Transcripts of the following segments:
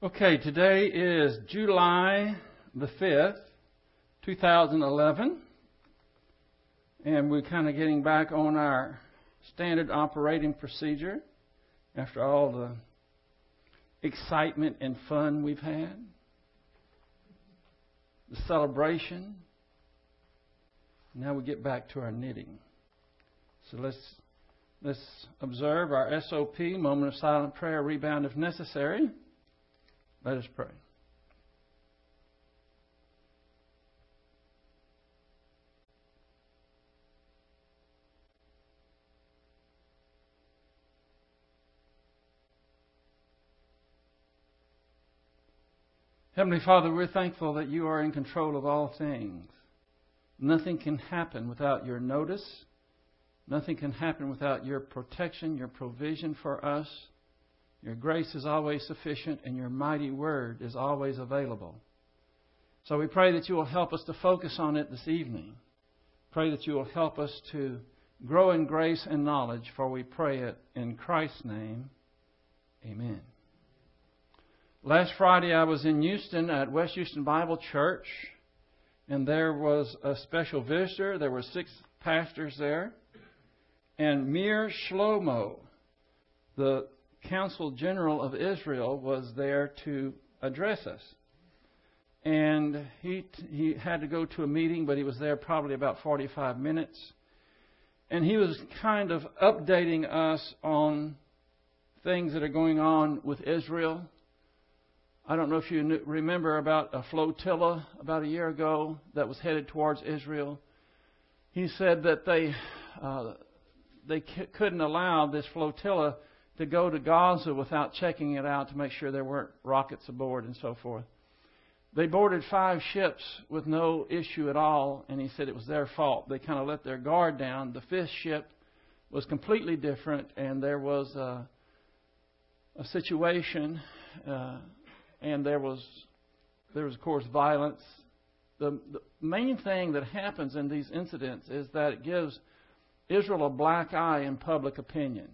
Okay, today is July the 5th, 2011, and we're kind of getting back on our standard operating procedure after all the excitement and fun we've had, the celebration. Now we get back to our knitting. So let's let's observe our SOP, moment of silent prayer, rebound if necessary. Let us pray. Heavenly Father, we're thankful that you are in control of all things. Nothing can happen without your notice. Nothing can happen without your protection, your provision for us. Your grace is always sufficient, and your mighty word is always available. So we pray that you will help us to focus on it this evening. Pray that you will help us to grow in grace and knowledge, for we pray it in Christ's name. Amen. Last Friday, I was in Houston at West Houston Bible Church, and there was a special visitor. There were six pastors there, and Meir Shlomo, the Consul General of Israel was there to address us. And he, he had to go to a meeting, but he was there probably about 45 minutes. And he was kind of updating us on things that are going on with Israel. I don't know if you remember about a flotilla about a year ago that was headed towards Israel. He said that they uh, they c- couldn't allow this flotilla to go to Gaza without checking it out to make sure there weren't rockets aboard and so forth. They boarded five ships with no issue at all, and he said it was their fault. They kind of let their guard down. The fifth ship was completely different, and there was a, a situation, uh, and there was there was of course violence. The, the main thing that happens in these incidents is that it gives Israel a black eye in public opinion.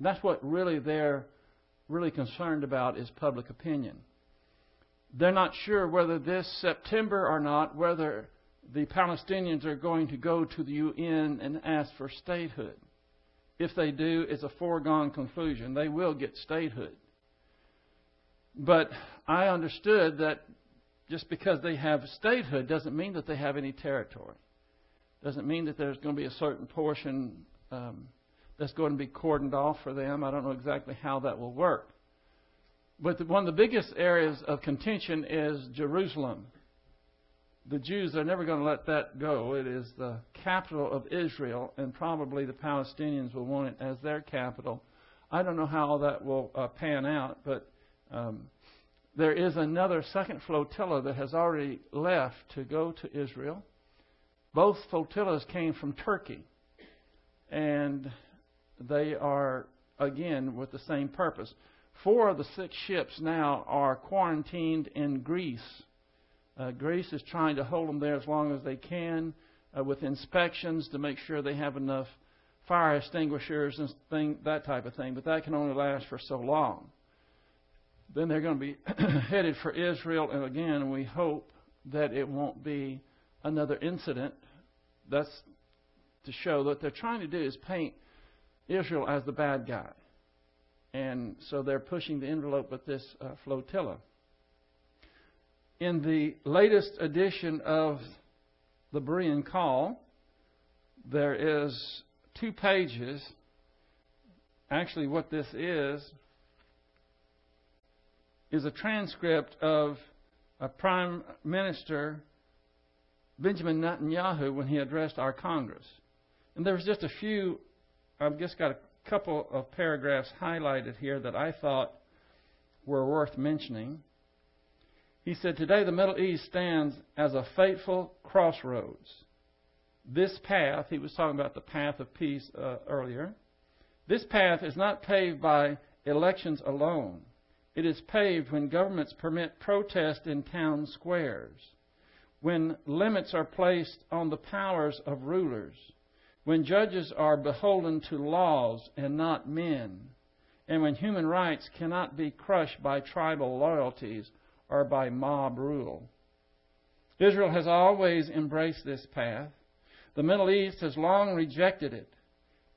And that's what really they're really concerned about is public opinion. They're not sure whether this September or not, whether the Palestinians are going to go to the UN and ask for statehood. If they do, it's a foregone conclusion. They will get statehood. But I understood that just because they have statehood doesn't mean that they have any territory. Doesn't mean that there's going to be a certain portion um, that's going to be cordoned off for them. I don't know exactly how that will work. But the, one of the biggest areas of contention is Jerusalem. The Jews are never going to let that go. It is the capital of Israel, and probably the Palestinians will want it as their capital. I don't know how that will uh, pan out, but um, there is another second flotilla that has already left to go to Israel. Both flotillas came from Turkey. And they are, again, with the same purpose. Four of the six ships now are quarantined in Greece. Uh, Greece is trying to hold them there as long as they can uh, with inspections to make sure they have enough fire extinguishers and thing, that type of thing. But that can only last for so long. Then they're going to be headed for Israel, and again, we hope that it won't be another incident. That's to show that they're trying to do is paint Israel as the bad guy. And so they're pushing the envelope with this uh, flotilla. In the latest edition of the Berean Call, there is two pages. Actually, what this is, is a transcript of a Prime Minister Benjamin Netanyahu when he addressed our Congress. And there's just a few I've just got a couple of paragraphs highlighted here that I thought were worth mentioning. He said, Today the Middle East stands as a fateful crossroads. This path, he was talking about the path of peace uh, earlier, this path is not paved by elections alone. It is paved when governments permit protest in town squares, when limits are placed on the powers of rulers when judges are beholden to laws and not men, and when human rights cannot be crushed by tribal loyalties or by mob rule. Israel has always embraced this path. The Middle East has long rejected it.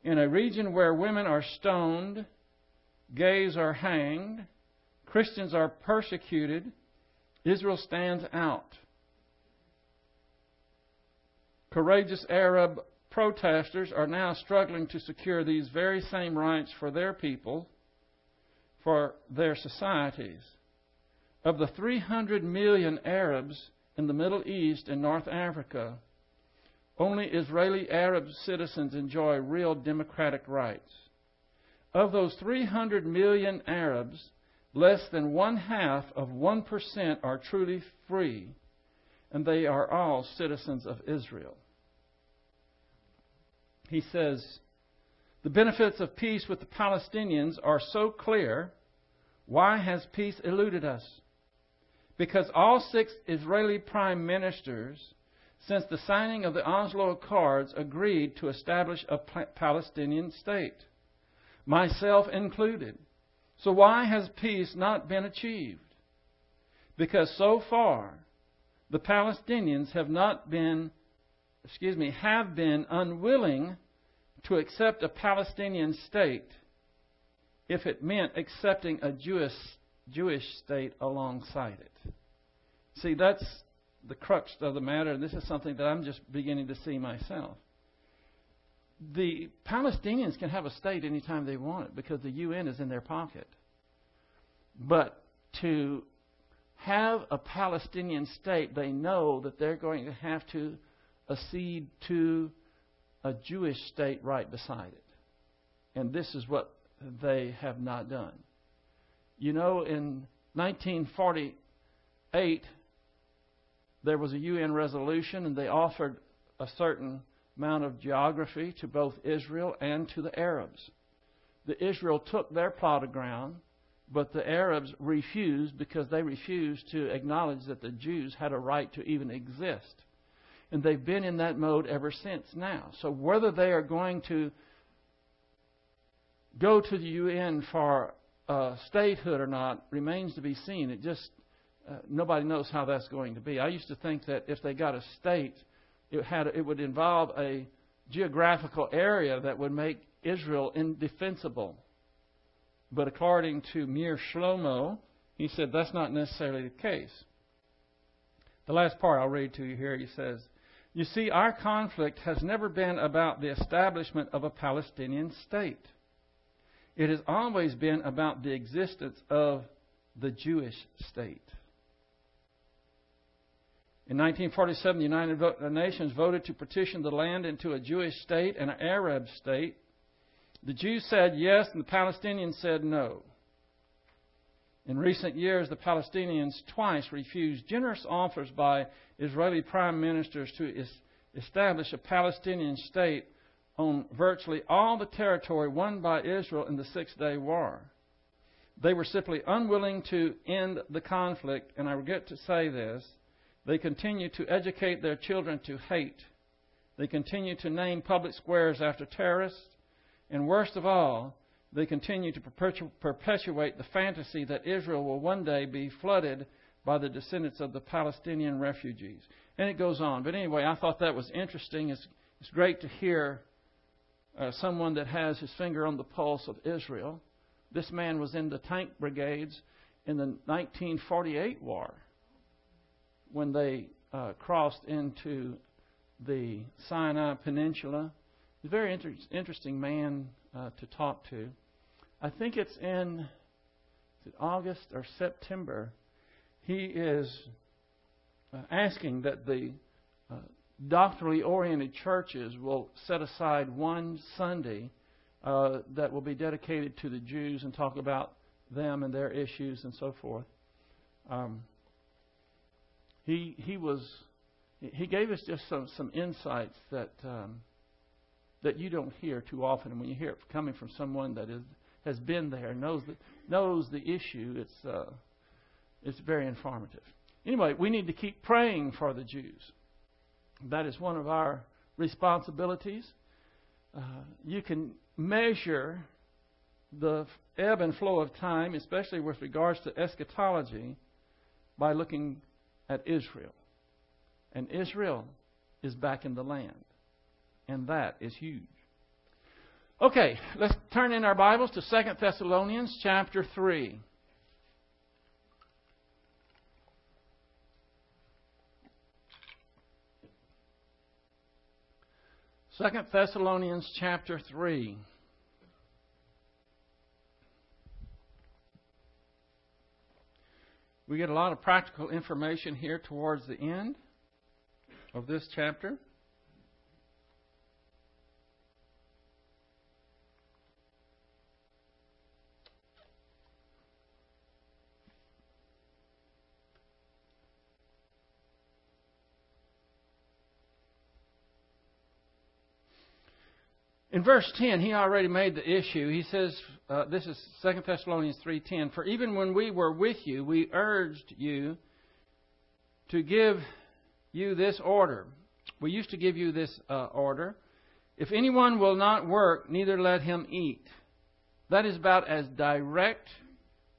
In a region where women are stoned, gays are hanged, Christians are persecuted, Israel stands out. Courageous Arab protesters are now struggling to secure these very same rights for their people for their societies. Of the 300 million Arabs in the Middle East and North Africa, only Israeli Arab citizens enjoy real democratic rights. Of those 300 million Arabs, less than one half of 1% are truly free, and they are all citizens of Israel. He says, the benefits of peace with the Palestinians are so clear. Why has peace eluded us? Because all six Israeli prime ministers, since the signing of the Oslo Accords, agreed to establish a Palestinian state, myself included. So why has peace not been achieved? Because so far, the Palestinians have not been, excuse me, have been unwilling to accept a Palestinian state if it meant accepting a Jewish, Jewish state alongside it. See, that's the crux of the matter, and this is something that I'm just beginning to see myself. The Palestinians can have a state anytime they want it because the UN is in their pocket. But to have a Palestinian state, they know that they're going to have to accede to a Jewish state right beside it. And this is what they have not done. You know, in 1948, there was a UN resolution, and they offered a certain amount of geography to both Israel and to the Arabs. The Israel took their plot of ground, but the Arabs refused because they refused to acknowledge that the Jews had a right to even exist. And they've been in that mode ever since now. So whether they are going to go to the UN for uh, statehood or not remains to be seen. It just uh, nobody knows how that's going to be. I used to think that if they got a state, it had it would involve a geographical area that would make Israel indefensible. But according to Meir Shlomo, he said that's not necessarily the case. The last part I'll read to you here, he says, you see, our conflict has never been about the establishment of a Palestinian state. It has always been about the existence of the Jewish state. In 1947, the United Nations voted to partition the land into a Jewish state and an Arab state. The Jews said yes, and the Palestinians said no. In recent years, the Palestinians twice refused generous offers by Israeli prime ministers to establish a Palestinian state on virtually all the territory won by Israel in the Six Day War. They were simply unwilling to end the conflict, and I regret to say this. They continue to educate their children to hate. They continue to name public squares after terrorists. And worst of all, they continue to perpetuate the fantasy that Israel will one day be flooded by the descendants of the Palestinian refugees. And it goes on. But anyway, I thought that was interesting. It's, it's great to hear uh, someone that has his finger on the pulse of Israel. This man was in the tank brigades in the 1948 war when they uh, crossed into the Sinai Peninsula. A very inter- interesting man uh, to talk to. I think it's in it August or September. He is uh, asking that the uh, doctrinally oriented churches will set aside one Sunday uh, that will be dedicated to the Jews and talk about them and their issues and so forth. Um, he he was he gave us just some some insights that um, that you don't hear too often, and when you hear it coming from someone that is has been there knows the, knows the issue, it's uh, it's very informative. Anyway, we need to keep praying for the Jews. That is one of our responsibilities. Uh, you can measure the ebb and flow of time, especially with regards to eschatology, by looking at Israel. And Israel is back in the land. And that is huge. Okay, let's turn in our Bibles to 2 Thessalonians chapter 3. Second Thessalonians chapter 3. We get a lot of practical information here towards the end of this chapter. In verse 10, he already made the issue. He says, uh, this is 2 Thessalonians 3.10, For even when we were with you, we urged you to give you this order. We used to give you this uh, order. If anyone will not work, neither let him eat. That is about as direct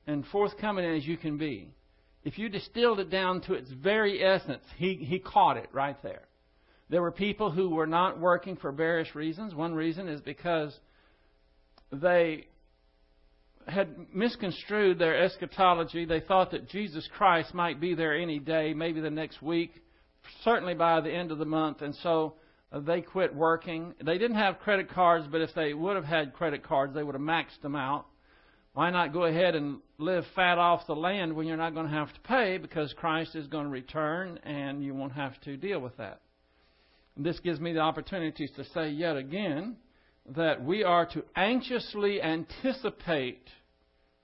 and forthcoming as you can be. If you distilled it down to its very essence, he, he caught it right there. There were people who were not working for various reasons. One reason is because they had misconstrued their eschatology. They thought that Jesus Christ might be there any day, maybe the next week, certainly by the end of the month, and so uh, they quit working. They didn't have credit cards, but if they would have had credit cards, they would have maxed them out. Why not go ahead and live fat off the land when you're not going to have to pay because Christ is going to return and you won't have to deal with that? This gives me the opportunity to say yet again that we are to anxiously anticipate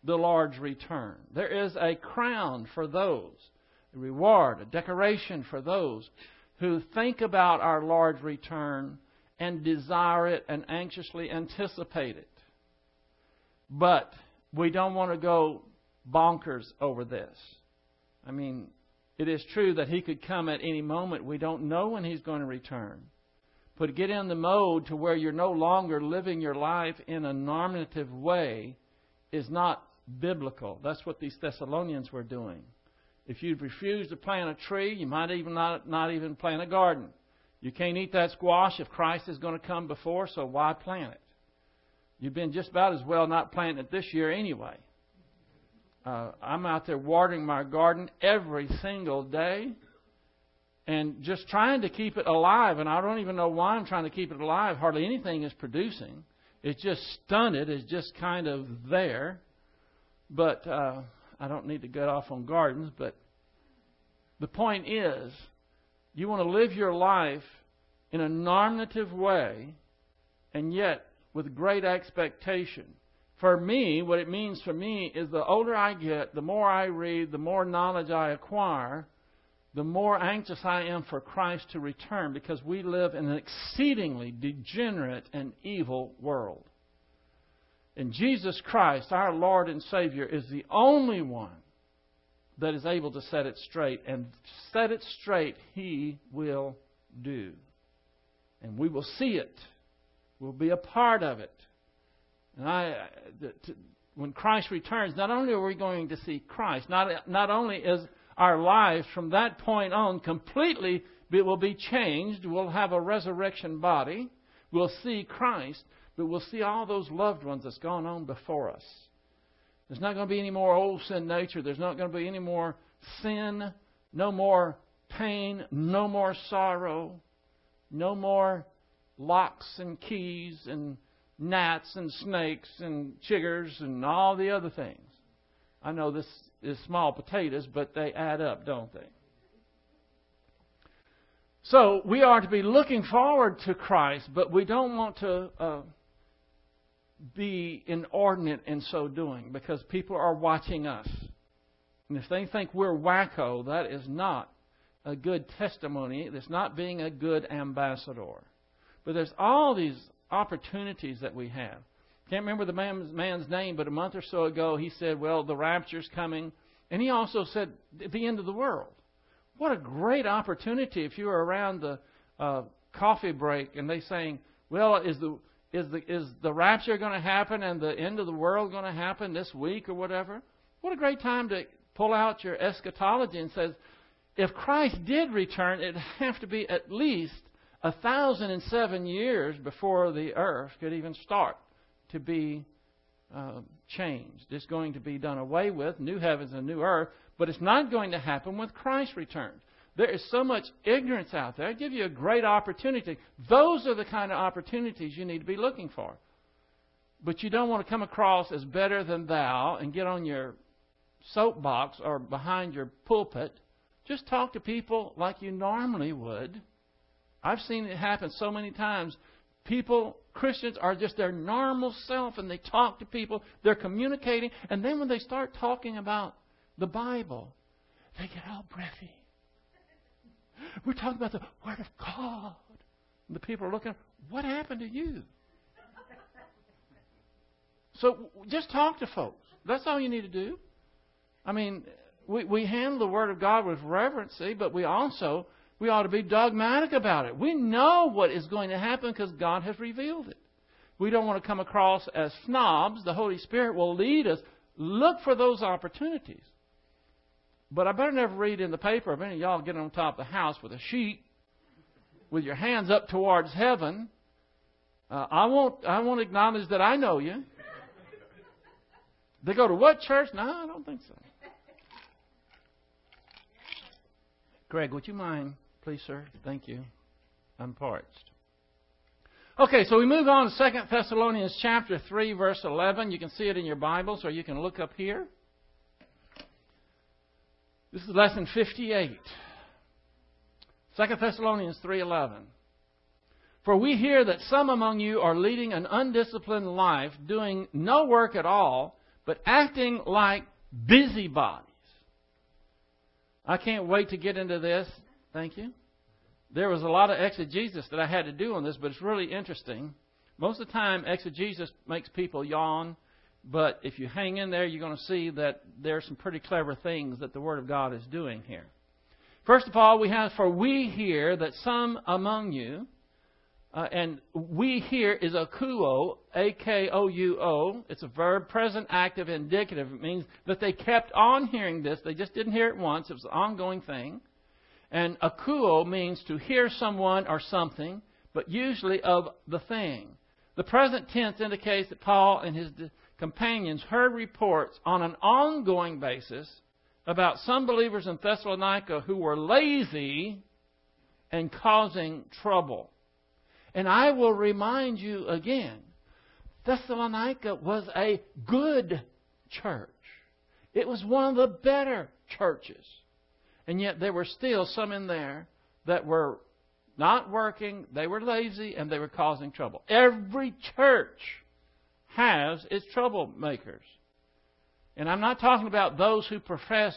the Lord's return. There is a crown for those, a reward, a decoration for those who think about our Lord's return and desire it and anxiously anticipate it. But we don't want to go bonkers over this. I mean, it is true that he could come at any moment. We don't know when he's going to return. But get in the mode to where you're no longer living your life in a normative way is not biblical. That's what these Thessalonians were doing. If you refuse to plant a tree, you might even not, not even plant a garden. You can't eat that squash if Christ is going to come before, so why plant it? You've been just about as well not planting it this year anyway. Uh, I'm out there watering my garden every single day and just trying to keep it alive. And I don't even know why I'm trying to keep it alive. Hardly anything is producing. It's just stunted. It's just kind of there. But uh, I don't need to get off on gardens. But the point is, you want to live your life in a normative way and yet with great expectation for me, what it means for me is the older I get, the more I read, the more knowledge I acquire, the more anxious I am for Christ to return because we live in an exceedingly degenerate and evil world. And Jesus Christ, our Lord and Savior, is the only one that is able to set it straight. And set it straight, He will do. And we will see it. We'll be a part of it. And I, uh, to, when Christ returns, not only are we going to see Christ, not, not only is our lives from that point on completely will be changed, we'll have a resurrection body, we'll see Christ, but we'll see all those loved ones that's gone on before us. There's not going to be any more old sin nature. There's not going to be any more sin, no more pain, no more sorrow, no more locks and keys and gnats and snakes and chiggers and all the other things. I know this is small potatoes, but they add up, don't they? So we are to be looking forward to Christ, but we don't want to uh, be inordinate in so doing because people are watching us. And if they think we're wacko, that is not a good testimony. It's not being a good ambassador. But there's all these opportunities that we have. Can't remember the man's, man's name, but a month or so ago he said, Well, the rapture's coming. And he also said, The end of the world. What a great opportunity if you were around the uh, coffee break and they saying, Well, is the is the, is the rapture going to happen and the end of the world going to happen this week or whatever? What a great time to pull out your eschatology and says, if Christ did return, it'd have to be at least a thousand and seven years before the earth could even start to be uh, changed. It's going to be done away with, new heavens and new earth, but it's not going to happen with Christ returns. There is so much ignorance out there. I give you a great opportunity. Those are the kind of opportunities you need to be looking for. But you don't want to come across as better than thou and get on your soapbox or behind your pulpit. Just talk to people like you normally would. I've seen it happen so many times. People, Christians, are just their normal self and they talk to people, they're communicating, and then when they start talking about the Bible, they get all breathy. We're talking about the Word of God. And the people are looking, what happened to you? So just talk to folks. That's all you need to do. I mean, we, we handle the Word of God with reverency, but we also we ought to be dogmatic about it. We know what is going to happen because God has revealed it. We don't want to come across as snobs. The Holy Spirit will lead us. Look for those opportunities. But I better never read in the paper of any of y'all getting on top of the house with a sheet with your hands up towards heaven. Uh, I won't. I won't acknowledge that I know you. They go to what church? No, I don't think so. Greg, would you mind, please, sir? Thank you. I'm parched. Okay, so we move on to Second Thessalonians chapter 3, verse 11. You can see it in your Bibles, or you can look up here. This is lesson 58. 2 Thessalonians 3:11. For we hear that some among you are leading an undisciplined life, doing no work at all, but acting like busybodies. I can't wait to get into this. Thank you. There was a lot of exegesis that I had to do on this, but it's really interesting. Most of the time, exegesis makes people yawn but if you hang in there, you're going to see that there are some pretty clever things that the Word of God is doing here. First of all, we have, for we hear that some among you, uh, and we here is akouo, A K O U O. It's a verb, present, active, indicative. It means that they kept on hearing this. They just didn't hear it once. It was an ongoing thing. And akouo means to hear someone or something, but usually of the thing. The present tense indicates that Paul and his companions heard reports on an ongoing basis about some believers in Thessalonica who were lazy and causing trouble. And I will remind you again Thessalonica was a good church, it was one of the better churches. And yet there were still some in there that were not working, they were lazy, and they were causing trouble. Every church has its troublemakers. And I'm not talking about those who profess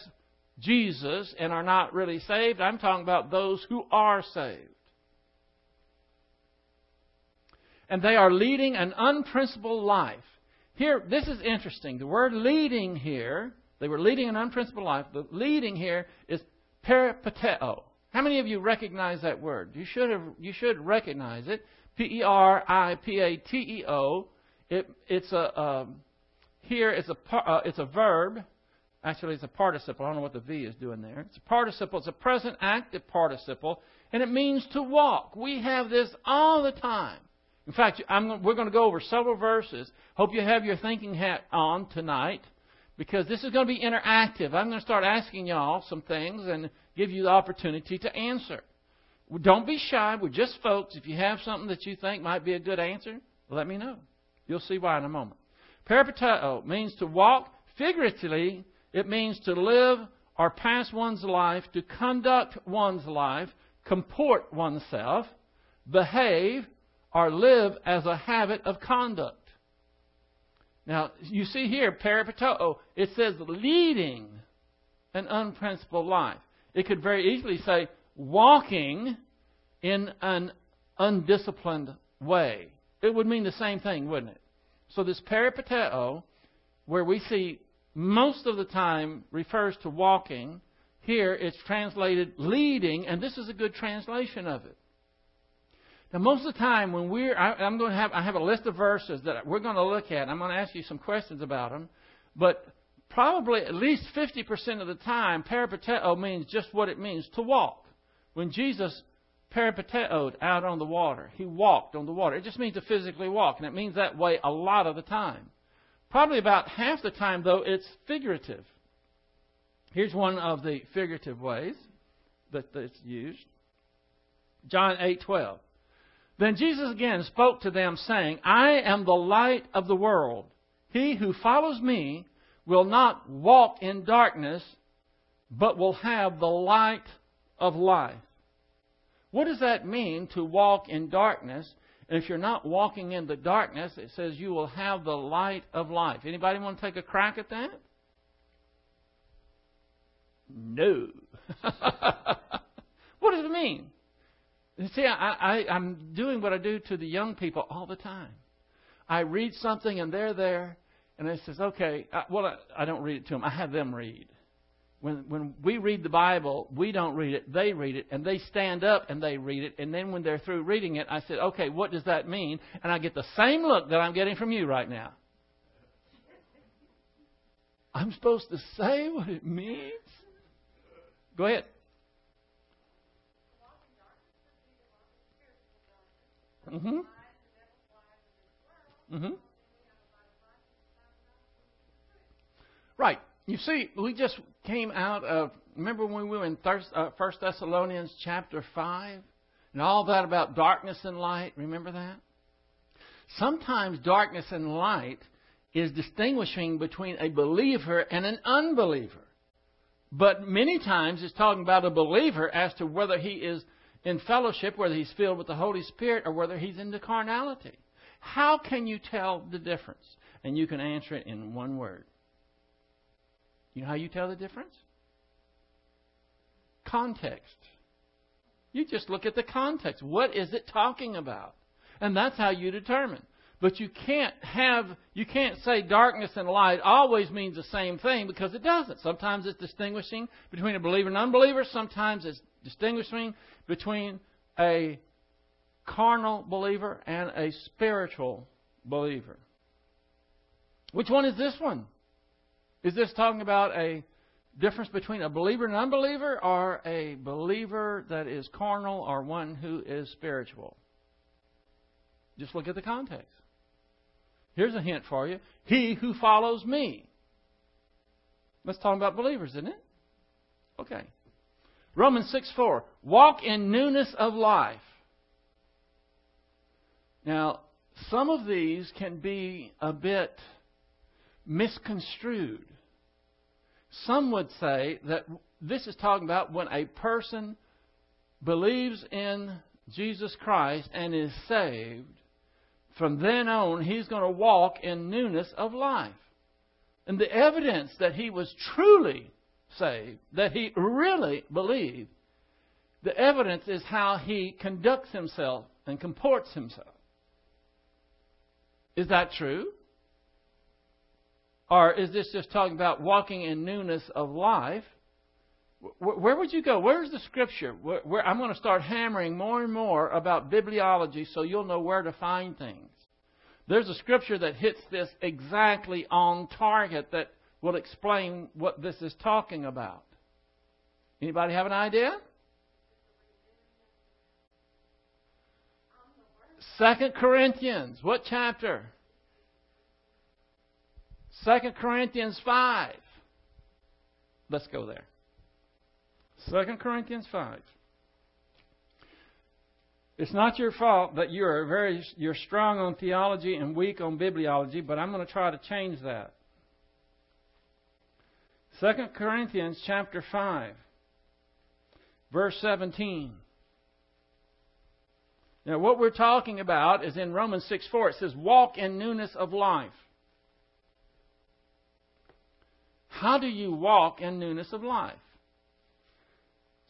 Jesus and are not really saved. I'm talking about those who are saved. And they are leading an unprincipled life. Here, this is interesting. The word leading here, they were leading an unprincipled life. The leading here is peripateo. How many of you recognize that word? You should have, you should recognize it. P E R I P A T E O. It, it's a um, here it's a uh, it's a verb. Actually, it's a participle. I don't know what the V is doing there. It's a participle. It's a present active participle, and it means to walk. We have this all the time. In fact, I'm, we're going to go over several verses. Hope you have your thinking hat on tonight, because this is going to be interactive. I'm going to start asking y'all some things and give you the opportunity to answer. Don't be shy. We're just folks. If you have something that you think might be a good answer, let me know. You'll see why in a moment. Peripateo means to walk. Figuratively, it means to live or pass one's life, to conduct one's life, comport oneself, behave, or live as a habit of conduct. Now, you see here, peripateo, it says leading an unprincipled life. It could very easily say walking in an undisciplined way. It would mean the same thing, wouldn't it? So this peripateo, where we see most of the time refers to walking, here it's translated leading, and this is a good translation of it. Now, most of the time when we're, I, I'm going to have, I have a list of verses that we're going to look at. I'm going to ask you some questions about them. But probably at least 50% of the time, peripateo means just what it means to walk. When Jesus peripateoed out on the water, he walked on the water. It just means to physically walk, and it means that way a lot of the time. Probably about half the time, though, it's figurative. Here's one of the figurative ways that it's used. John 8:12. Then Jesus again spoke to them, saying, I am the light of the world. He who follows me will not walk in darkness, but will have the light of life. What does that mean to walk in darkness? if you're not walking in the darkness, it says you will have the light of life. Anybody want to take a crack at that? No. what does it mean? You see, I, I, I'm doing what I do to the young people all the time. I read something and they're there, and it says, okay, I, well, I, I don't read it to them. I have them read. When, when we read the Bible, we don't read it, they read it, and they stand up and they read it, and then when they're through reading it, I said, okay, what does that mean? And I get the same look that I'm getting from you right now. I'm supposed to say what it means? Go ahead. Mm-hmm. Mm-hmm. Right. You see, we just came out of. Remember when we were in uh, First Thessalonians chapter five, and all that about darkness and light. Remember that. Sometimes darkness and light is distinguishing between a believer and an unbeliever. But many times it's talking about a believer as to whether he is in fellowship, whether he's filled with the Holy Spirit, or whether he's into carnality. How can you tell the difference? And you can answer it in one word. You know how you tell the difference? Context. You just look at the context. What is it talking about? And that's how you determine. But you can't have, you can't say darkness and light always means the same thing because it doesn't. Sometimes it's distinguishing between a believer and unbeliever. Sometimes it's distinguishing between a carnal believer and a spiritual believer. Which one is this one? Is this talking about a difference between a believer and an unbeliever or a believer that is carnal or one who is spiritual? Just look at the context. Here's a hint for you. He who follows me. Let's talk about believers, isn't it? Okay. Romans 6 4. Walk in newness of life. Now, some of these can be a bit misconstrued. Some would say that this is talking about when a person believes in Jesus Christ and is saved, from then on, he's going to walk in newness of life. And the evidence that he was truly saved, that he really believed, the evidence is how he conducts himself and comports himself. Is that true? Or is this just talking about walking in newness of life? Where would you go? Where's the scripture? Where, I'm going to start hammering more and more about bibliology so you'll know where to find things. There's a scripture that hits this exactly on target that will explain what this is talking about. Anybody have an idea? Second Corinthians, what chapter? Second Corinthians five. Let's go there. Second Corinthians five. It's not your fault that you're very you're strong on theology and weak on bibliology, but I'm going to try to change that. 2 Corinthians chapter 5 verse 17. Now what we're talking about is in Romans 6 4. It says, Walk in newness of life. How do you walk in newness of life?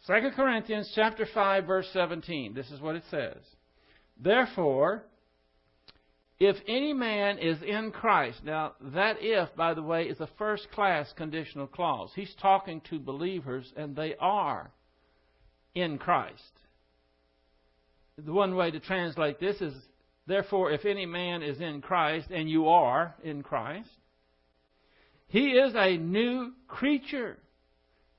2 Corinthians chapter 5 verse 17. This is what it says. Therefore, if any man is in Christ, now that if, by the way, is a first class conditional clause. He's talking to believers and they are in Christ. the one way to translate this is, therefore, if any man is in Christ, and you are in Christ, he is a new creature,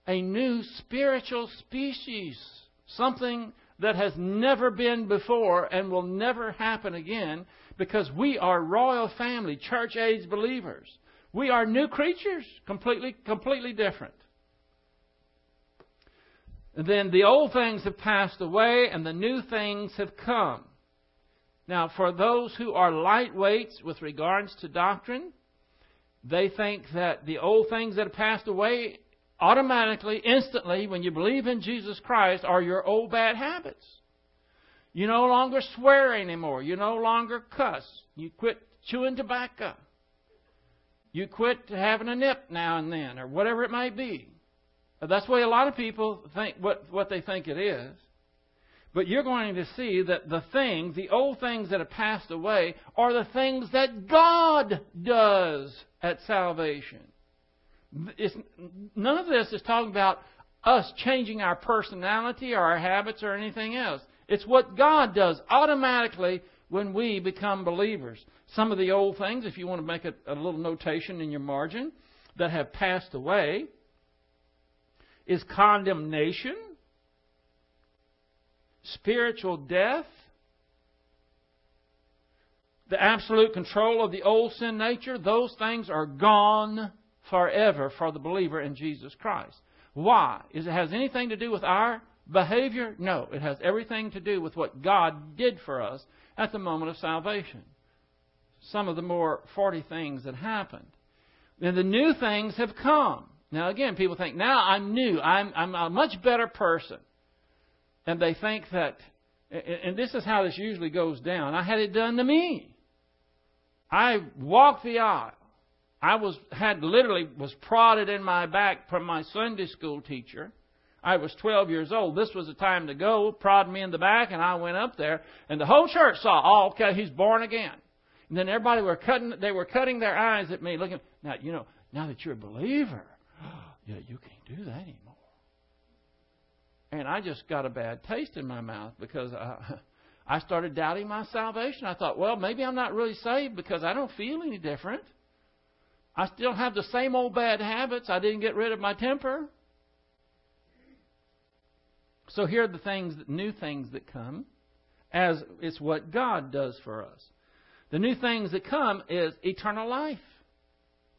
a new spiritual species, something that has never been before and will never happen again because we are royal family, church age believers. We are new creatures, completely, completely different. And then the old things have passed away and the new things have come. Now, for those who are lightweights with regards to doctrine, they think that the old things that have passed away automatically, instantly, when you believe in Jesus Christ, are your old bad habits. You no longer swear anymore. You no longer cuss. You quit chewing tobacco. You quit having a nip now and then, or whatever it may be. That's the way a lot of people think what, what they think it is. But you're going to see that the things, the old things that have passed away, are the things that God does at salvation. It's, none of this is talking about us changing our personality or our habits or anything else. It's what God does automatically when we become believers. Some of the old things, if you want to make a, a little notation in your margin, that have passed away is condemnation, spiritual death, the absolute control of the old sin nature, those things are gone forever for the believer in Jesus Christ. Why? Is it has anything to do with our behavior? No, it has everything to do with what God did for us at the moment of salvation. Some of the more 40 things that happened. And the new things have come. Now again, people think, now I'm new. I'm, I'm a much better person. And they think that, and this is how this usually goes down. I had it done to me. I walked the aisle. I was had literally was prodded in my back from my Sunday school teacher. I was 12 years old. This was the time to go. Prod me in the back, and I went up there, and the whole church saw. Oh, okay, he's born again. And then everybody were cutting. They were cutting their eyes at me, looking. Now you know. Now that you're a believer, yeah, you can't do that anymore. And I just got a bad taste in my mouth because I, I started doubting my salvation. I thought, well, maybe I'm not really saved because I don't feel any different. I still have the same old bad habits. I didn't get rid of my temper. So here are the things, new things that come, as it's what God does for us. The new things that come is eternal life.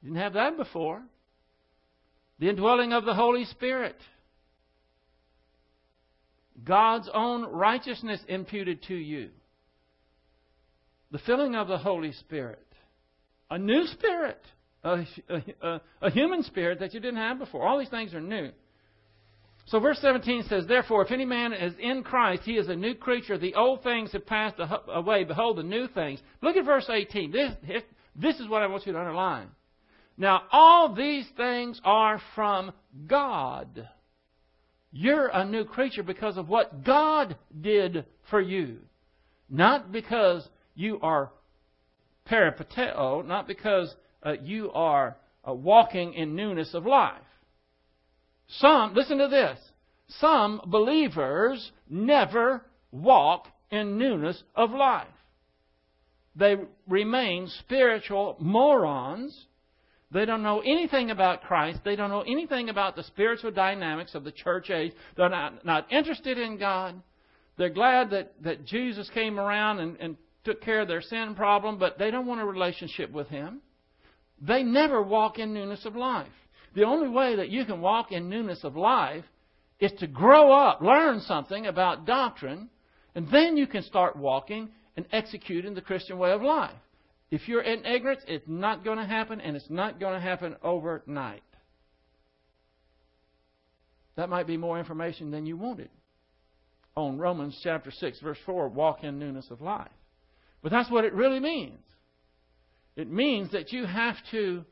You didn't have that before. The indwelling of the Holy Spirit. God's own righteousness imputed to you. The filling of the Holy Spirit. A new spirit a, a, a human spirit that you didn't have before. All these things are new. So verse 17 says, Therefore, if any man is in Christ, he is a new creature. The old things have passed away. Behold, the new things. Look at verse 18. This, this is what I want you to underline. Now, all these things are from God. You're a new creature because of what God did for you. Not because you are peripateo, not because uh, you are uh, walking in newness of life. Some, listen to this, some believers never walk in newness of life. They remain spiritual morons. They don't know anything about Christ. They don't know anything about the spiritual dynamics of the church age. They're not, not interested in God. They're glad that, that Jesus came around and, and took care of their sin problem, but they don't want a relationship with Him. They never walk in newness of life. The only way that you can walk in newness of life is to grow up, learn something about doctrine, and then you can start walking and executing the Christian way of life. If you're in ignorance, it's not going to happen, and it's not going to happen overnight. That might be more information than you wanted on Romans chapter 6, verse 4 walk in newness of life. But that's what it really means. It means that you have to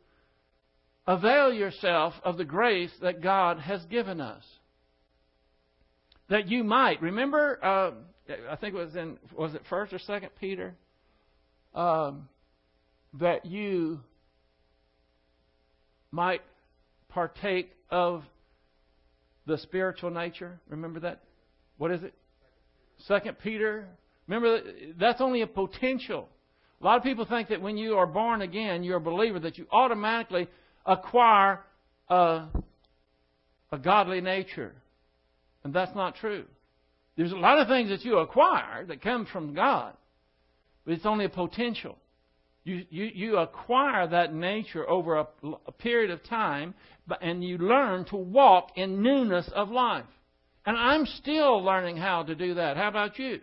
avail yourself of the grace that God has given us. That you might remember. Uh, I think it was in was it First or Second Peter. Um, that you might partake of the spiritual nature. Remember that? What is it? Second Peter. Remember, that's only a potential. A lot of people think that when you are born again, you're a believer, that you automatically acquire a, a godly nature. And that's not true. There's a lot of things that you acquire that come from God, but it's only a potential. You, you, you acquire that nature over a, a period of time, and you learn to walk in newness of life. And I'm still learning how to do that. How about you?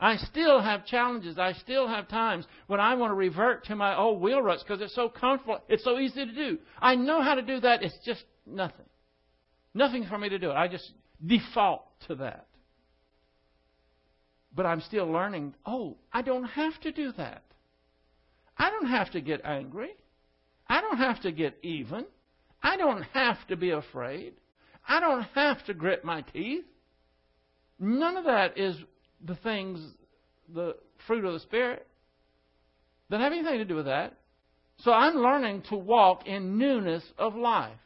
I still have challenges. I still have times when I want to revert to my old wheel ruts because it's so comfortable. It's so easy to do. I know how to do that. It's just nothing. Nothing for me to do. I just default to that. But I'm still learning, oh, I don't have to do that. I don't have to get angry. I don't have to get even. I don't have to be afraid. I don't have to grit my teeth. None of that is the things, the fruit of the Spirit. Doesn't have anything to do with that. So I'm learning to walk in newness of life.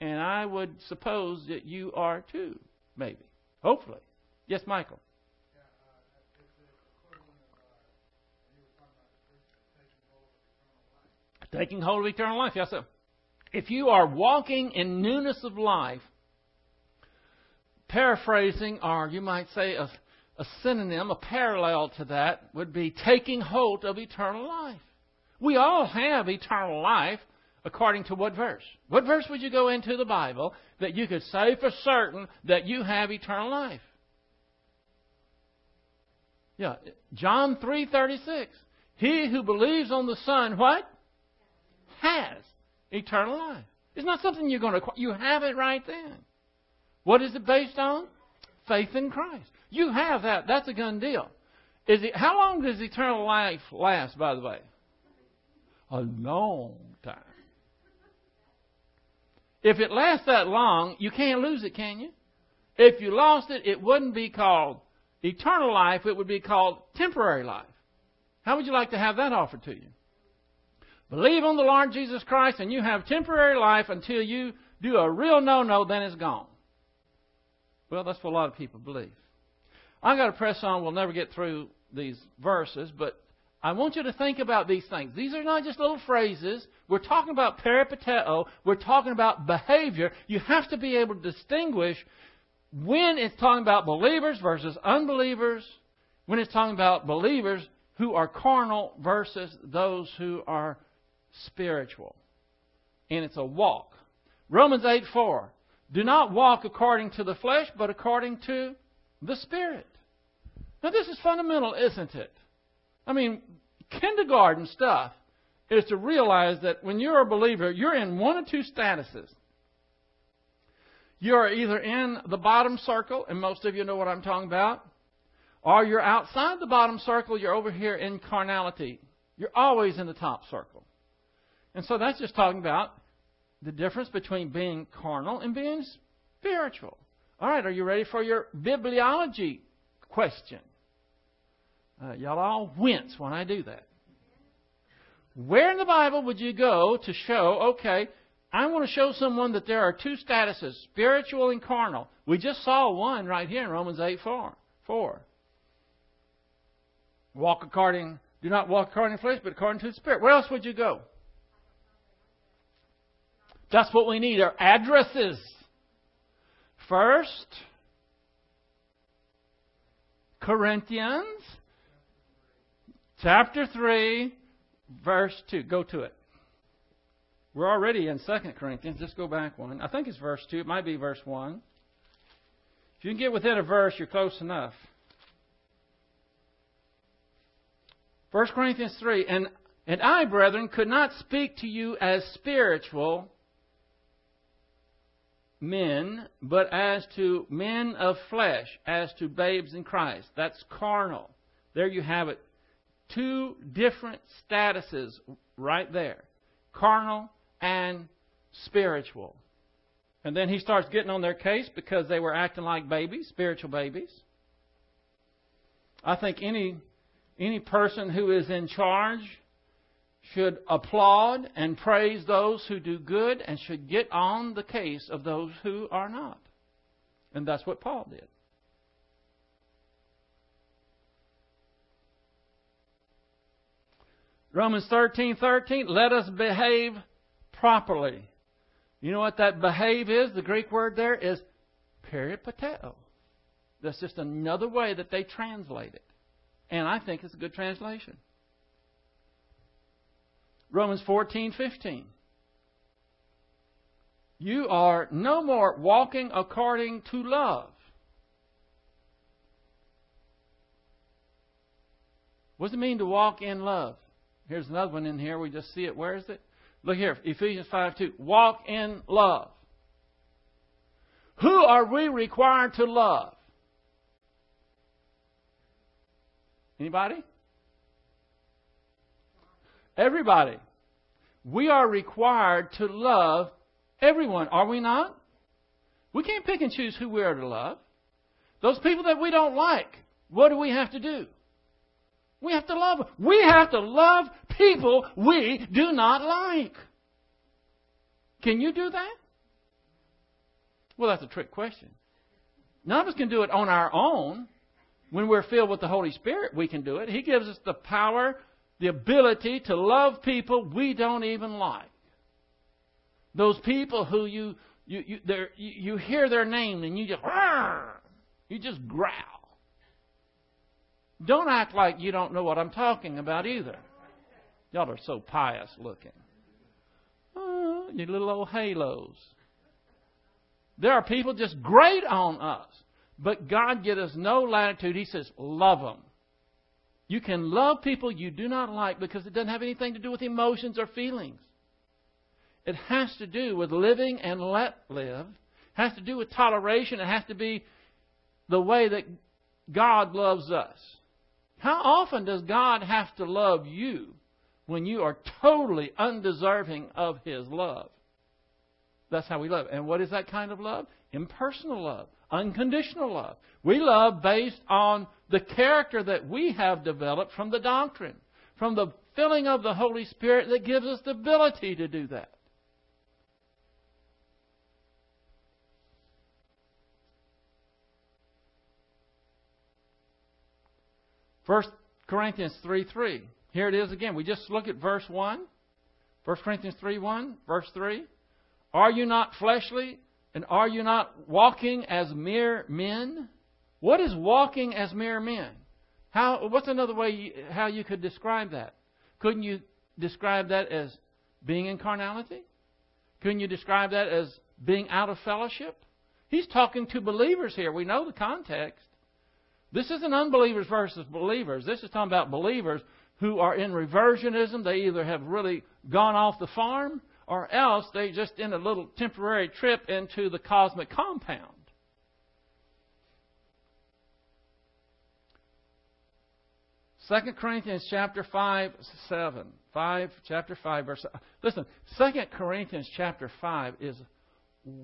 And I would suppose that you are too, maybe. Hopefully. Yes, Michael. Taking hold of eternal life. Yes, sir. If you are walking in newness of life, paraphrasing, or you might say a a synonym, a parallel to that, would be taking hold of eternal life. We all have eternal life according to what verse? What verse would you go into the Bible that you could say for certain that you have eternal life? Yeah, John 3:36. He who believes on the Son, what? Has eternal life. It's not something you're going to you have it right then. What is it based on? Faith in Christ. You have that. That's a gun deal. Is it, how long does eternal life last, by the way? A long time. If it lasts that long, you can't lose it, can you? If you lost it, it wouldn't be called eternal life, it would be called temporary life. How would you like to have that offered to you? Believe on the Lord Jesus Christ and you have temporary life until you do a real no no, then it's gone. Well, that's what a lot of people believe. I've got to press on. We'll never get through these verses, but I want you to think about these things. These are not just little phrases. We're talking about peripateo. We're talking about behavior. You have to be able to distinguish when it's talking about believers versus unbelievers, when it's talking about believers who are carnal versus those who are spiritual. And it's a walk. Romans 8 4. Do not walk according to the flesh, but according to the Spirit. Now, this is fundamental, isn't it? I mean, kindergarten stuff is to realize that when you're a believer, you're in one of two statuses. You're either in the bottom circle, and most of you know what I'm talking about, or you're outside the bottom circle, you're over here in carnality. You're always in the top circle. And so that's just talking about the difference between being carnal and being spiritual. All right, are you ready for your bibliology question? Uh, y'all all wince when I do that. Where in the Bible would you go to show, okay, I want to show someone that there are two statuses, spiritual and carnal. We just saw one right here in Romans 8 4. 4. Walk according, do not walk according to flesh, but according to the Spirit. Where else would you go? That's what we need, our addresses. First Corinthians chapter 3, verse 2. Go to it. We're already in 2 Corinthians. Just go back one. I think it's verse 2. It might be verse 1. If you can get within a verse, you're close enough. 1 Corinthians 3. And, and I, brethren, could not speak to you as spiritual men, but as to men of flesh, as to babes in Christ. That's carnal. There you have it. Two different statuses right there carnal and spiritual. And then he starts getting on their case because they were acting like babies, spiritual babies. I think any any person who is in charge should applaud and praise those who do good and should get on the case of those who are not. And that's what Paul did. Romans 13 13, let us behave properly. You know what that behave is? The Greek word there is peripateo. That's just another way that they translate it. And I think it's a good translation. Romans 14, 15. You are no more walking according to love. What does it mean to walk in love? Here's another one in here. We just see it. Where is it? Look here, Ephesians 5 2. Walk in love. Who are we required to love? Anybody? Everybody. We are required to love everyone, are we not? We can't pick and choose who we are to love. Those people that we don't like, what do we have to do? We have to love. We have to love people we do not like. Can you do that? Well, that's a trick question. None of us can do it on our own. When we're filled with the Holy Spirit, we can do it. He gives us the power, the ability to love people we don't even like. Those people who you you you, you, you hear their name and you just you just growl. Don't act like you don't know what I'm talking about either. Y'all are so pious looking. Oh, you little old halos. There are people just grate on us. But God gives us no latitude. He says, love them. You can love people you do not like because it doesn't have anything to do with emotions or feelings. It has to do with living and let live. It has to do with toleration. It has to be the way that God loves us. How often does God have to love you when you are totally undeserving of His love? That's how we love. And what is that kind of love? Impersonal love, unconditional love. We love based on the character that we have developed from the doctrine, from the filling of the Holy Spirit that gives us the ability to do that. First Corinthians 3 3. Here it is again. We just look at verse 1. 1 Corinthians 3 1, verse 3. Are you not fleshly? And are you not walking as mere men? What is walking as mere men? How, what's another way you, how you could describe that? Couldn't you describe that as being in carnality? Couldn't you describe that as being out of fellowship? He's talking to believers here. We know the context. This isn't unbelievers versus believers. This is talking about believers who are in reversionism. They either have really gone off the farm or else they just in a little temporary trip into the cosmic compound. Second Corinthians chapter five seven five chapter five verse. Listen, Second Corinthians chapter five is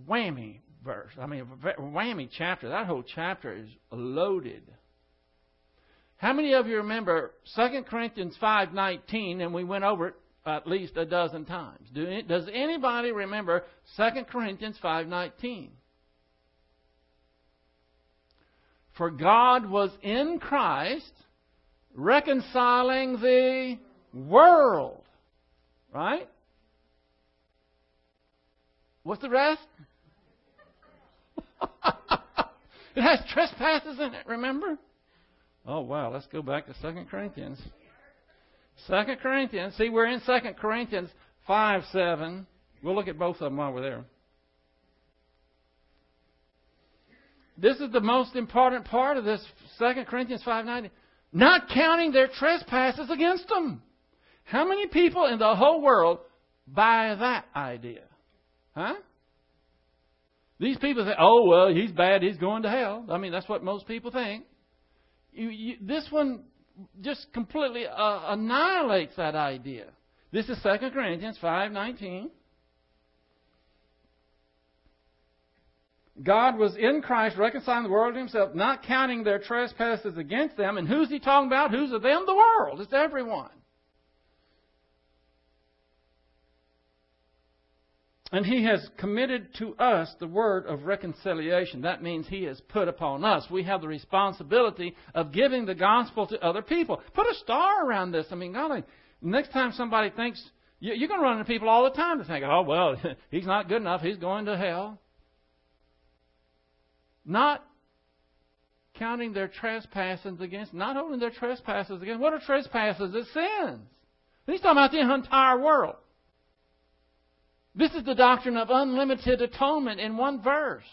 whammy verse. I mean, whammy chapter. That whole chapter is loaded. How many of you remember 2 Corinthians 5:19 and we went over it at least a dozen times. Do, does anybody remember 2 Corinthians 5:19? For God was in Christ reconciling the world. Right? What's the rest? it has trespasses in it, remember? Oh, wow. Let's go back to 2 Corinthians. 2 Corinthians. See, we're in 2 Corinthians 5 7. We'll look at both of them while we're there. This is the most important part of this 2 Corinthians 5:90. Not counting their trespasses against them. How many people in the whole world buy that idea? Huh? These people say, "Oh well, he's bad. He's going to hell." I mean, that's what most people think. You, you, this one just completely uh, annihilates that idea. This is 2 Corinthians 5:19. God was in Christ reconciling the world to himself, not counting their trespasses against them. And who's he talking about? Who's of them? The world. It's everyone. And he has committed to us the word of reconciliation. That means he has put upon us. We have the responsibility of giving the gospel to other people. Put a star around this. I mean, golly, Next time somebody thinks, you're going to run into people all the time to think, oh, well, he's not good enough. He's going to hell. Not counting their trespasses against, not holding their trespasses against. What are trespasses? It's sins. He's talking about the entire world. This is the doctrine of unlimited atonement in one verse.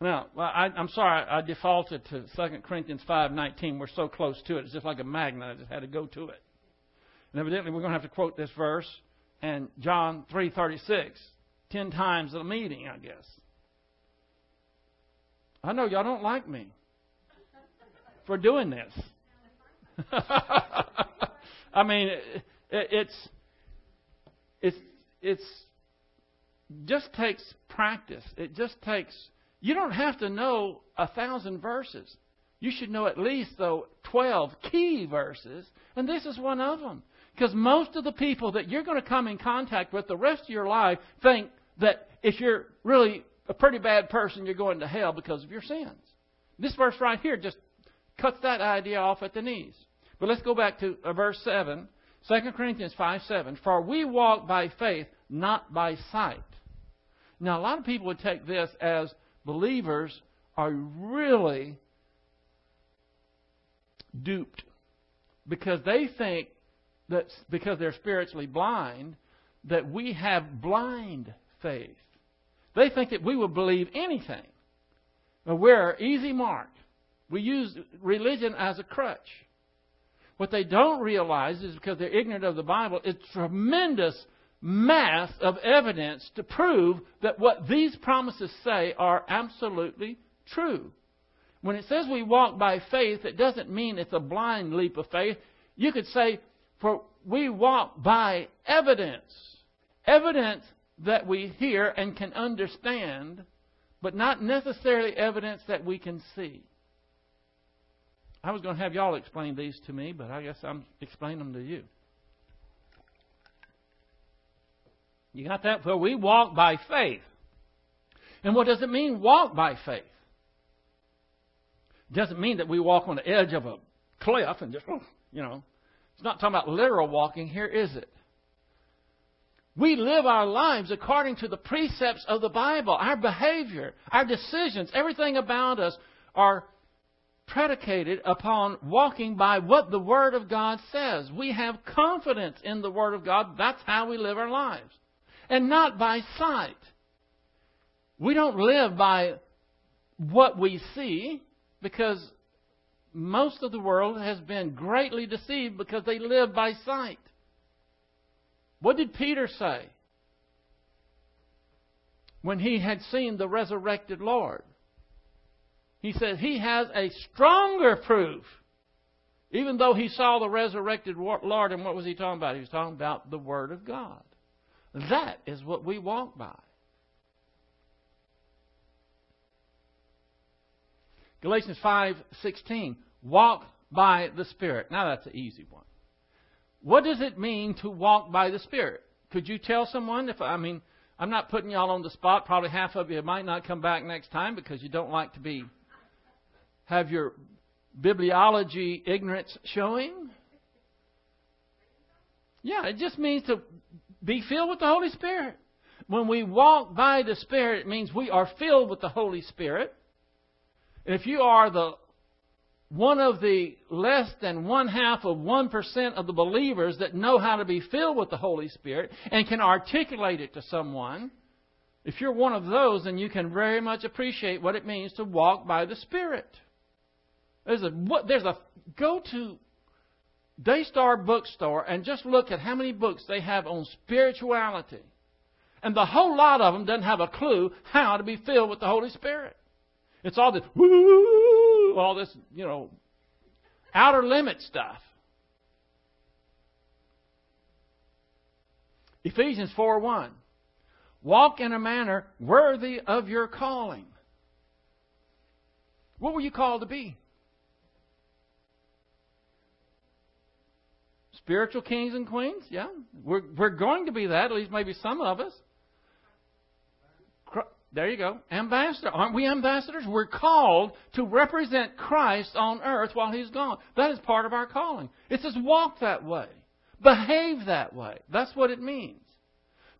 Now, I, am sorry, I defaulted to 2 Corinthians 5:19. We're so close to it; it's just like a magnet. I just had to go to it. And evidently, we're going to have to quote this verse and John 3:36 ten times at a meeting, I guess. I know y'all don't like me for doing this. I mean, it, it's it's it's just takes practice. It just takes. You don't have to know a thousand verses. You should know at least though twelve key verses, and this is one of them. Because most of the people that you're going to come in contact with the rest of your life think that if you're really a pretty bad person, you're going to hell because of your sins. This verse right here just cuts that idea off at the knees. But let's go back to uh, verse 7, 2 Corinthians 5 7. For we walk by faith, not by sight. Now, a lot of people would take this as believers are really duped because they think that because they're spiritually blind, that we have blind faith. They think that we will believe anything. We're easy mark. We use religion as a crutch. What they don't realize is because they're ignorant of the Bible, it's tremendous mass of evidence to prove that what these promises say are absolutely true. When it says we walk by faith, it doesn't mean it's a blind leap of faith. You could say for we walk by evidence. Evidence that we hear and can understand, but not necessarily evidence that we can see. I was going to have y'all explain these to me, but I guess I'm explaining them to you. You got that? For we walk by faith. And what does it mean, walk by faith? It doesn't mean that we walk on the edge of a cliff and just, you know, it's not talking about literal walking here, is it? We live our lives according to the precepts of the Bible. Our behavior, our decisions, everything about us are predicated upon walking by what the Word of God says. We have confidence in the Word of God. That's how we live our lives. And not by sight. We don't live by what we see because most of the world has been greatly deceived because they live by sight. What did Peter say when he had seen the resurrected Lord? He said he has a stronger proof. Even though he saw the resurrected Lord, and what was he talking about? He was talking about the Word of God. That is what we walk by. Galatians 5:16 walk by the spirit. Now that's an easy one. What does it mean to walk by the spirit? Could you tell someone if I mean I'm not putting y'all on the spot. Probably half of you might not come back next time because you don't like to be have your bibliology ignorance showing. Yeah, it just means to be filled with the Holy Spirit. When we walk by the Spirit, it means we are filled with the Holy Spirit. If you are the one of the less than one half of 1% of the believers that know how to be filled with the Holy Spirit and can articulate it to someone, if you're one of those, then you can very much appreciate what it means to walk by the Spirit. There's a, there's a go to Daystar bookstore and just look at how many books they have on spirituality. And the whole lot of them doesn't have a clue how to be filled with the Holy Spirit. It's all this woo, all this, you know, outer limit stuff. Ephesians 4 1. Walk in a manner worthy of your calling. What were you called to be? Spiritual kings and queens? Yeah. We're, we're going to be that, at least maybe some of us. There you go. Ambassador. Aren't we ambassadors? We're called to represent Christ on earth while He's gone. That is part of our calling. It says walk that way. Behave that way. That's what it means.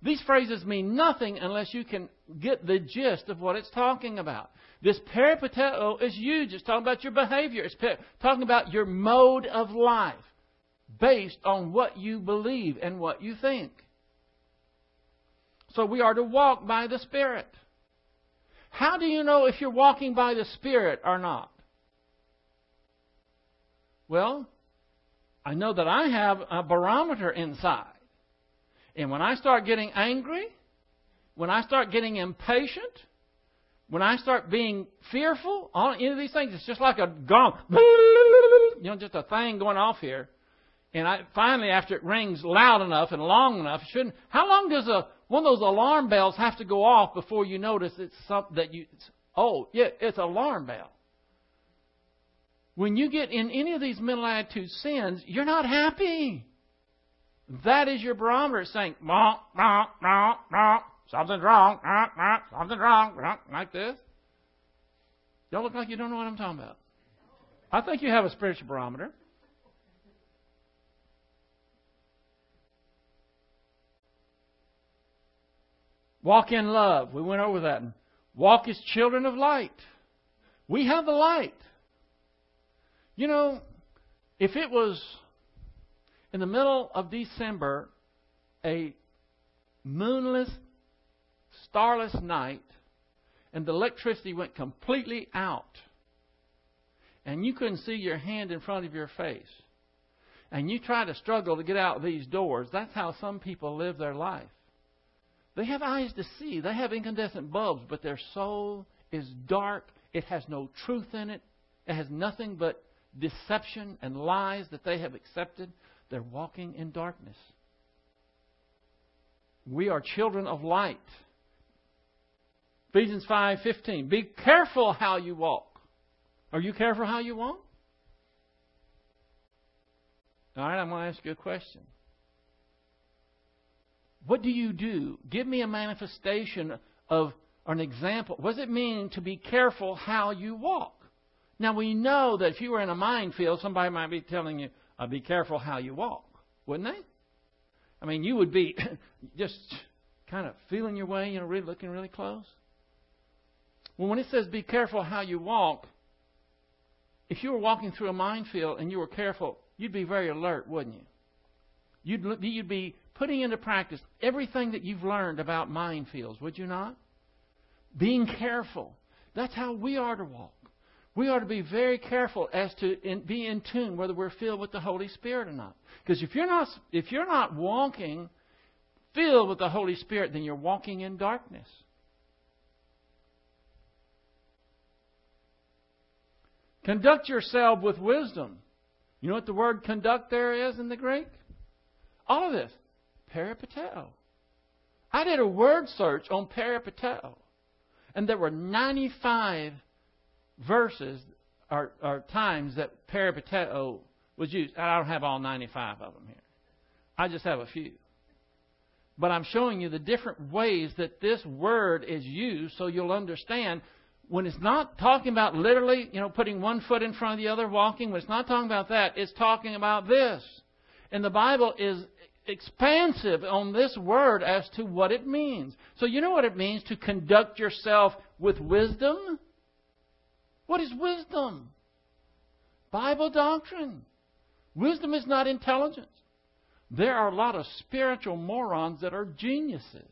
These phrases mean nothing unless you can get the gist of what it's talking about. This peripateo is huge. It's talking about your behavior. It's talking about your mode of life based on what you believe and what you think. So we are to walk by the Spirit. How do you know if you're walking by the Spirit or not? Well, I know that I have a barometer inside. And when I start getting angry, when I start getting impatient, when I start being fearful, all any of these things, it's just like a gong, you know, just a thing going off here. And I finally, after it rings loud enough and long enough, shouldn't. How long does a one of those alarm bells have to go off before you notice it's something that you? Oh, yeah, it's alarm bell. When you get in any of these mental attitude sins, you're not happy. That is your barometer saying, bah, bah, bah, bah, something's wrong, bah, bah, something's wrong, bah, like this. Y'all look like you don't know what I'm talking about. I think you have a spiritual barometer. Walk in love. We went over that. Walk as children of light. We have the light. You know, if it was in the middle of December, a moonless, starless night, and the electricity went completely out, and you couldn't see your hand in front of your face, and you try to struggle to get out these doors, that's how some people live their life. They have eyes to see, they have incandescent bulbs, but their soul is dark. It has no truth in it. It has nothing but deception and lies that they have accepted. They're walking in darkness. We are children of light. Ephesians 5:15. Be careful how you walk. Are you careful how you walk? All right, I'm going to ask you a question. What do you do? Give me a manifestation of an example. What does it mean to be careful how you walk? Now we know that if you were in a minefield, somebody might be telling you, uh, be careful how you walk, wouldn't they? I mean, you would be just kind of feeling your way, you know, really looking really close. Well, when it says be careful how you walk, if you were walking through a minefield and you were careful, you'd be very alert, wouldn't you? You'd, you'd be putting into practice everything that you've learned about minefields, would you not? Being careful. That's how we are to walk we ought to be very careful as to in, be in tune whether we're filled with the Holy Spirit or not. Because if you're not if you're not walking filled with the Holy Spirit, then you're walking in darkness. Conduct yourself with wisdom. You know what the word conduct there is in the Greek? All of this. Peripateo. I did a word search on peripateo. And there were 95 verses or, or times that peripateo was used. I don't have all 95 of them here. I just have a few. But I'm showing you the different ways that this word is used so you'll understand when it's not talking about literally, you know, putting one foot in front of the other, walking, when it's not talking about that, it's talking about this. And the Bible is expansive on this word as to what it means. So you know what it means to conduct yourself with wisdom? What is wisdom? Bible doctrine. Wisdom is not intelligence. There are a lot of spiritual morons that are geniuses.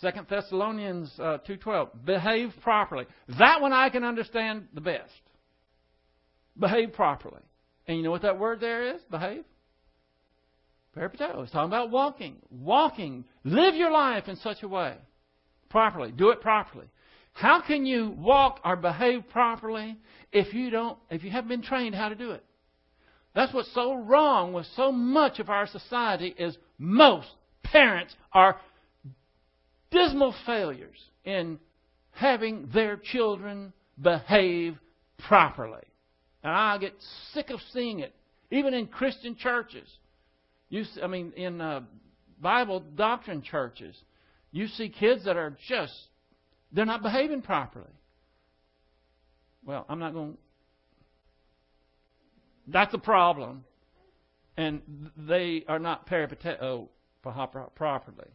Second Thessalonians uh, two twelve. Behave properly. That one I can understand the best. Behave properly. And you know what that word there is? Behave. Peripateo. It's talking about walking. Walking. Live your life in such a way properly. Do it properly. How can you walk or behave properly if you don't if you haven't been trained how to do it? That's what's so wrong with so much of our society is most parents are dismal failures in having their children behave properly. And I get sick of seeing it, even in Christian churches. You, I mean, in uh, Bible doctrine churches, you see kids that are just, they're not behaving properly. Well, I'm not going That's a problem. And they are not peripateo properly.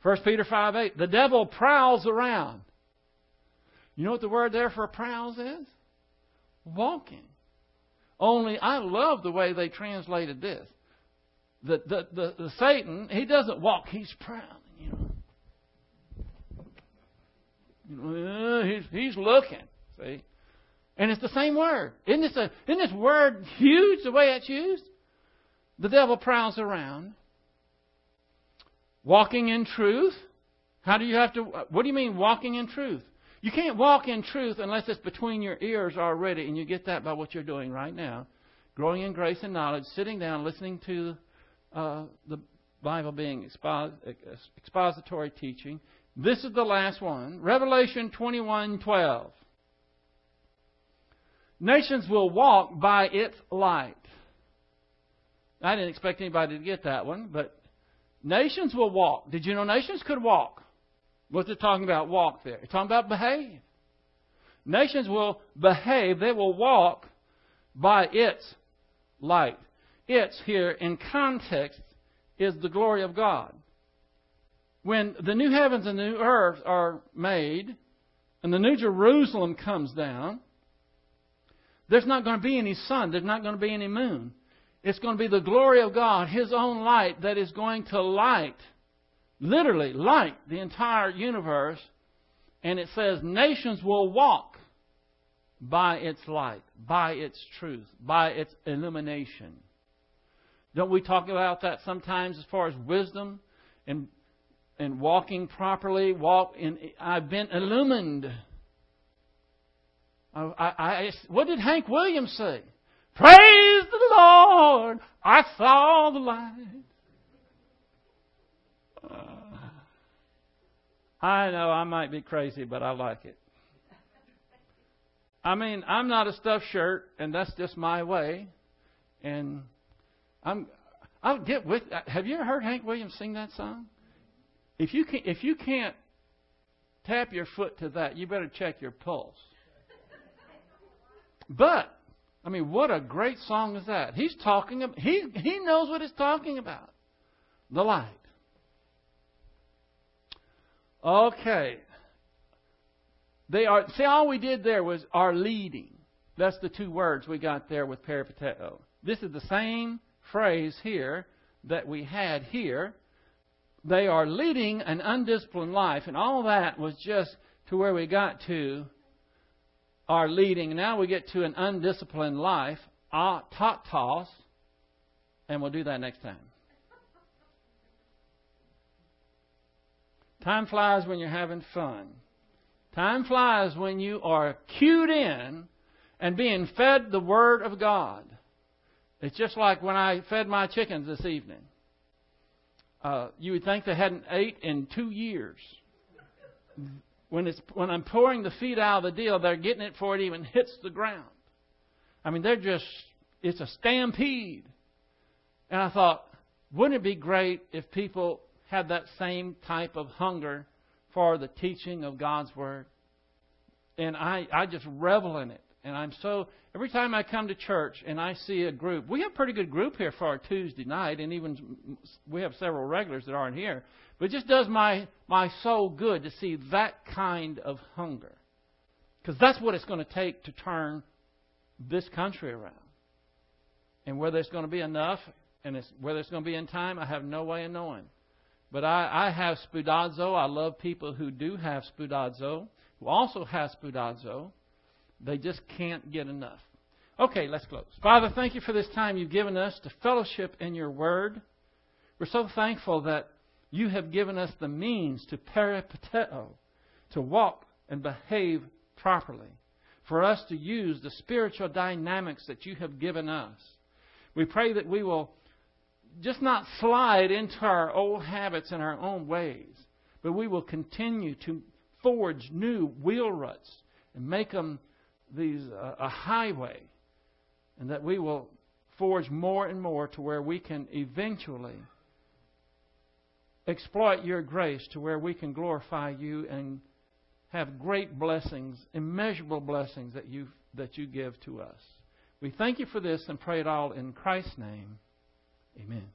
1 Peter 5 8. The devil prowls around. You know what the word there for prowls is? Walking. Only I love the way they translated this. The, the, the, the Satan, he doesn't walk, he's prowling, you know. Uh, he's, he's looking. See? And it's the same word. Isn't this, a, isn't this word huge the way it's used? The devil prowls around. Walking in truth. How do you have to, what do you mean walking in truth? You can't walk in truth unless it's between your ears already, and you get that by what you're doing right now. Growing in grace and knowledge, sitting down, listening to uh, the Bible being expository teaching. This is the last one. Revelation 21:12. Nations will walk by its light. I didn't expect anybody to get that one, but nations will walk. Did you know nations could walk? What's it talking about walk there? It's talking about behave. Nations will behave, they will walk by its light. Its here in context is the glory of God. When the new heavens and the new earth are made and the new Jerusalem comes down, there's not going to be any sun, there's not going to be any moon. It's going to be the glory of God, His own light, that is going to light literally light the entire universe. And it says, nations will walk by its light, by its truth, by its illumination. Don't we talk about that sometimes as far as wisdom and and walking properly? Walk in. I've been illumined. I, I, I, what did Hank Williams say? Praise the Lord! I saw the light. Uh, I know I might be crazy, but I like it. I mean, I'm not a stuffed shirt, and that's just my way. And I'm, I'll get with. Have you ever heard Hank Williams sing that song? If you can, if you can't tap your foot to that, you better check your pulse. But I mean, what a great song is that? He's talking. He he knows what he's talking about. The light. Okay. They are see all we did there was are leading. That's the two words we got there with peripateo. This is the same phrase here that we had here. They are leading an undisciplined life, and all that was just to where we got to are leading. Now we get to an undisciplined life, ah, tatos, and we'll do that next time. Time flies when you're having fun. Time flies when you are cued in and being fed the Word of God. It's just like when I fed my chickens this evening. Uh, you would think they hadn't ate in two years. When, it's, when I'm pouring the feed out of the deal, they're getting it before it even hits the ground. I mean, they're just, it's a stampede. And I thought, wouldn't it be great if people had that same type of hunger for the teaching of God's Word. And I, I just revel in it. And I'm so, every time I come to church and I see a group, we have a pretty good group here for our Tuesday night, and even we have several regulars that aren't here. But it just does my, my soul good to see that kind of hunger. Because that's what it's going to take to turn this country around. And whether it's going to be enough and it's, whether it's going to be in time, I have no way of knowing. But I, I have spoudazo. I love people who do have spoudazo, who also have spoudazo. They just can't get enough. Okay, let's close. Father, thank you for this time you've given us to fellowship in your word. We're so thankful that you have given us the means to peripateo, to walk and behave properly, for us to use the spiritual dynamics that you have given us. We pray that we will just not slide into our old habits and our own ways, but we will continue to forge new wheel ruts and make them these uh, a highway, and that we will forge more and more to where we can eventually exploit your grace to where we can glorify you and have great blessings, immeasurable blessings that you that you give to us. We thank you for this and pray it all in Christ's name. Amen.